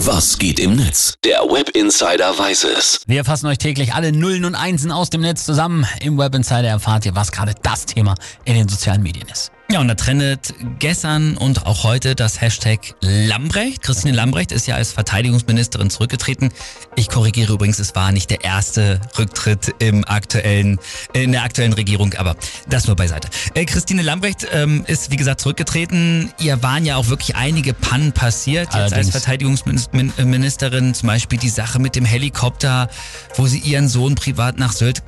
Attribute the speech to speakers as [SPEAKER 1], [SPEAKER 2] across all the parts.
[SPEAKER 1] Was geht im Netz? Der Web Insider weiß es.
[SPEAKER 2] Wir fassen euch täglich alle Nullen und Einsen aus dem Netz zusammen. Im Web Insider erfahrt ihr, was gerade das Thema in den sozialen Medien ist.
[SPEAKER 3] Ja, und da trendet gestern und auch heute das Hashtag Lambrecht. Christine Lambrecht ist ja als Verteidigungsministerin zurückgetreten. Ich korrigiere übrigens, es war nicht der erste Rücktritt im aktuellen, in der aktuellen Regierung, aber das nur beiseite. Äh, Christine Lambrecht ähm, ist, wie gesagt, zurückgetreten. Ihr waren ja auch wirklich einige Pannen passiert jetzt
[SPEAKER 2] Allerdings.
[SPEAKER 3] als Verteidigungsministerin. Zum Beispiel die Sache mit dem Helikopter, wo sie ihren Sohn privat nach Sylt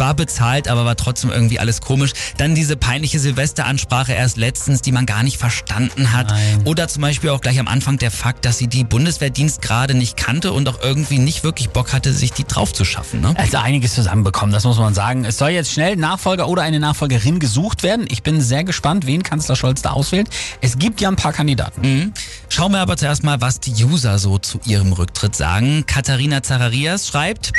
[SPEAKER 3] zwar bezahlt, aber war trotzdem irgendwie alles komisch. Dann diese peinliche Silvesteransprache erst letztens, die man gar nicht verstanden hat.
[SPEAKER 2] Nein.
[SPEAKER 3] Oder zum Beispiel auch gleich am Anfang der Fakt, dass sie die Bundeswehrdienst gerade nicht kannte und auch irgendwie nicht wirklich Bock hatte, sich die drauf zu schaffen. Ne?
[SPEAKER 2] Also einiges zusammenbekommen, das muss man sagen. Es soll jetzt schnell Nachfolger oder eine Nachfolgerin gesucht werden. Ich bin sehr gespannt, wen Kanzler Scholz da auswählt. Es gibt ja ein paar Kandidaten.
[SPEAKER 3] Mhm. Schauen wir aber zuerst mal, was die User so zu ihrem Rücktritt sagen. Katharina Zacharias schreibt,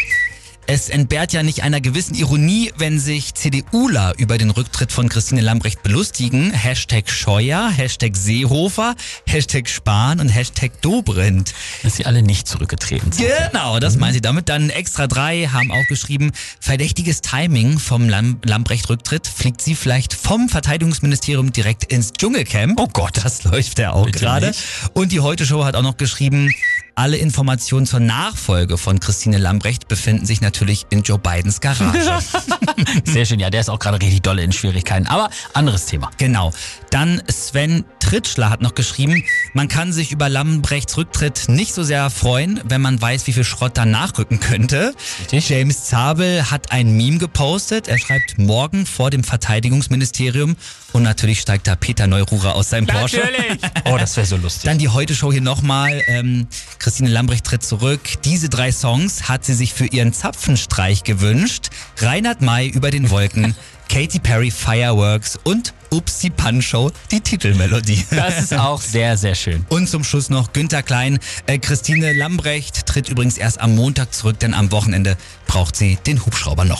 [SPEAKER 3] es entbehrt ja nicht einer gewissen Ironie, wenn sich CDUler über den Rücktritt von Christine Lambrecht belustigen. Hashtag Scheuer, Hashtag Seehofer, Hashtag Spahn und Hashtag Dobrindt.
[SPEAKER 2] Dass sie alle nicht zurückgetreten sind.
[SPEAKER 3] Genau, das meinen sie damit. Dann extra drei haben auch geschrieben, verdächtiges Timing vom Lam Lambrecht-Rücktritt. Fliegt sie vielleicht vom Verteidigungsministerium direkt ins Dschungelcamp? Oh Gott, das läuft ja auch gerade. Und die Heute-Show hat auch noch geschrieben, alle Informationen zur Nachfolge von Christine Lambrecht befinden sich natürlich in Joe Bidens Garage.
[SPEAKER 2] Sehr schön, ja, der ist auch gerade richtig dolle in Schwierigkeiten. Aber anderes Thema.
[SPEAKER 3] Genau. Dann Sven Tritschler hat noch geschrieben, man kann sich über Lambrechts Rücktritt nicht so sehr freuen, wenn man weiß, wie viel Schrott da nachrücken könnte.
[SPEAKER 2] Richtig.
[SPEAKER 3] James Zabel hat ein Meme gepostet. Er schreibt morgen vor dem Verteidigungsministerium und natürlich steigt da Peter Neururer aus seinem Porsche.
[SPEAKER 2] Oh, das wäre so lustig.
[SPEAKER 3] Dann die Heute-Show hier nochmal. Ähm, Christine Lambrecht tritt zurück. Diese drei Songs hat sie sich für ihren Zapfenstreich gewünscht. Reinhard May über den Wolken, Katy Perry Fireworks und Upsi Punch-Show, die Titelmelodie.
[SPEAKER 2] Das ist auch sehr, sehr schön.
[SPEAKER 3] Und zum Schluss noch Günther Klein. Äh, Christine Lambrecht tritt übrigens erst am Montag zurück, denn am Wochenende braucht sie den Hubschrauber noch.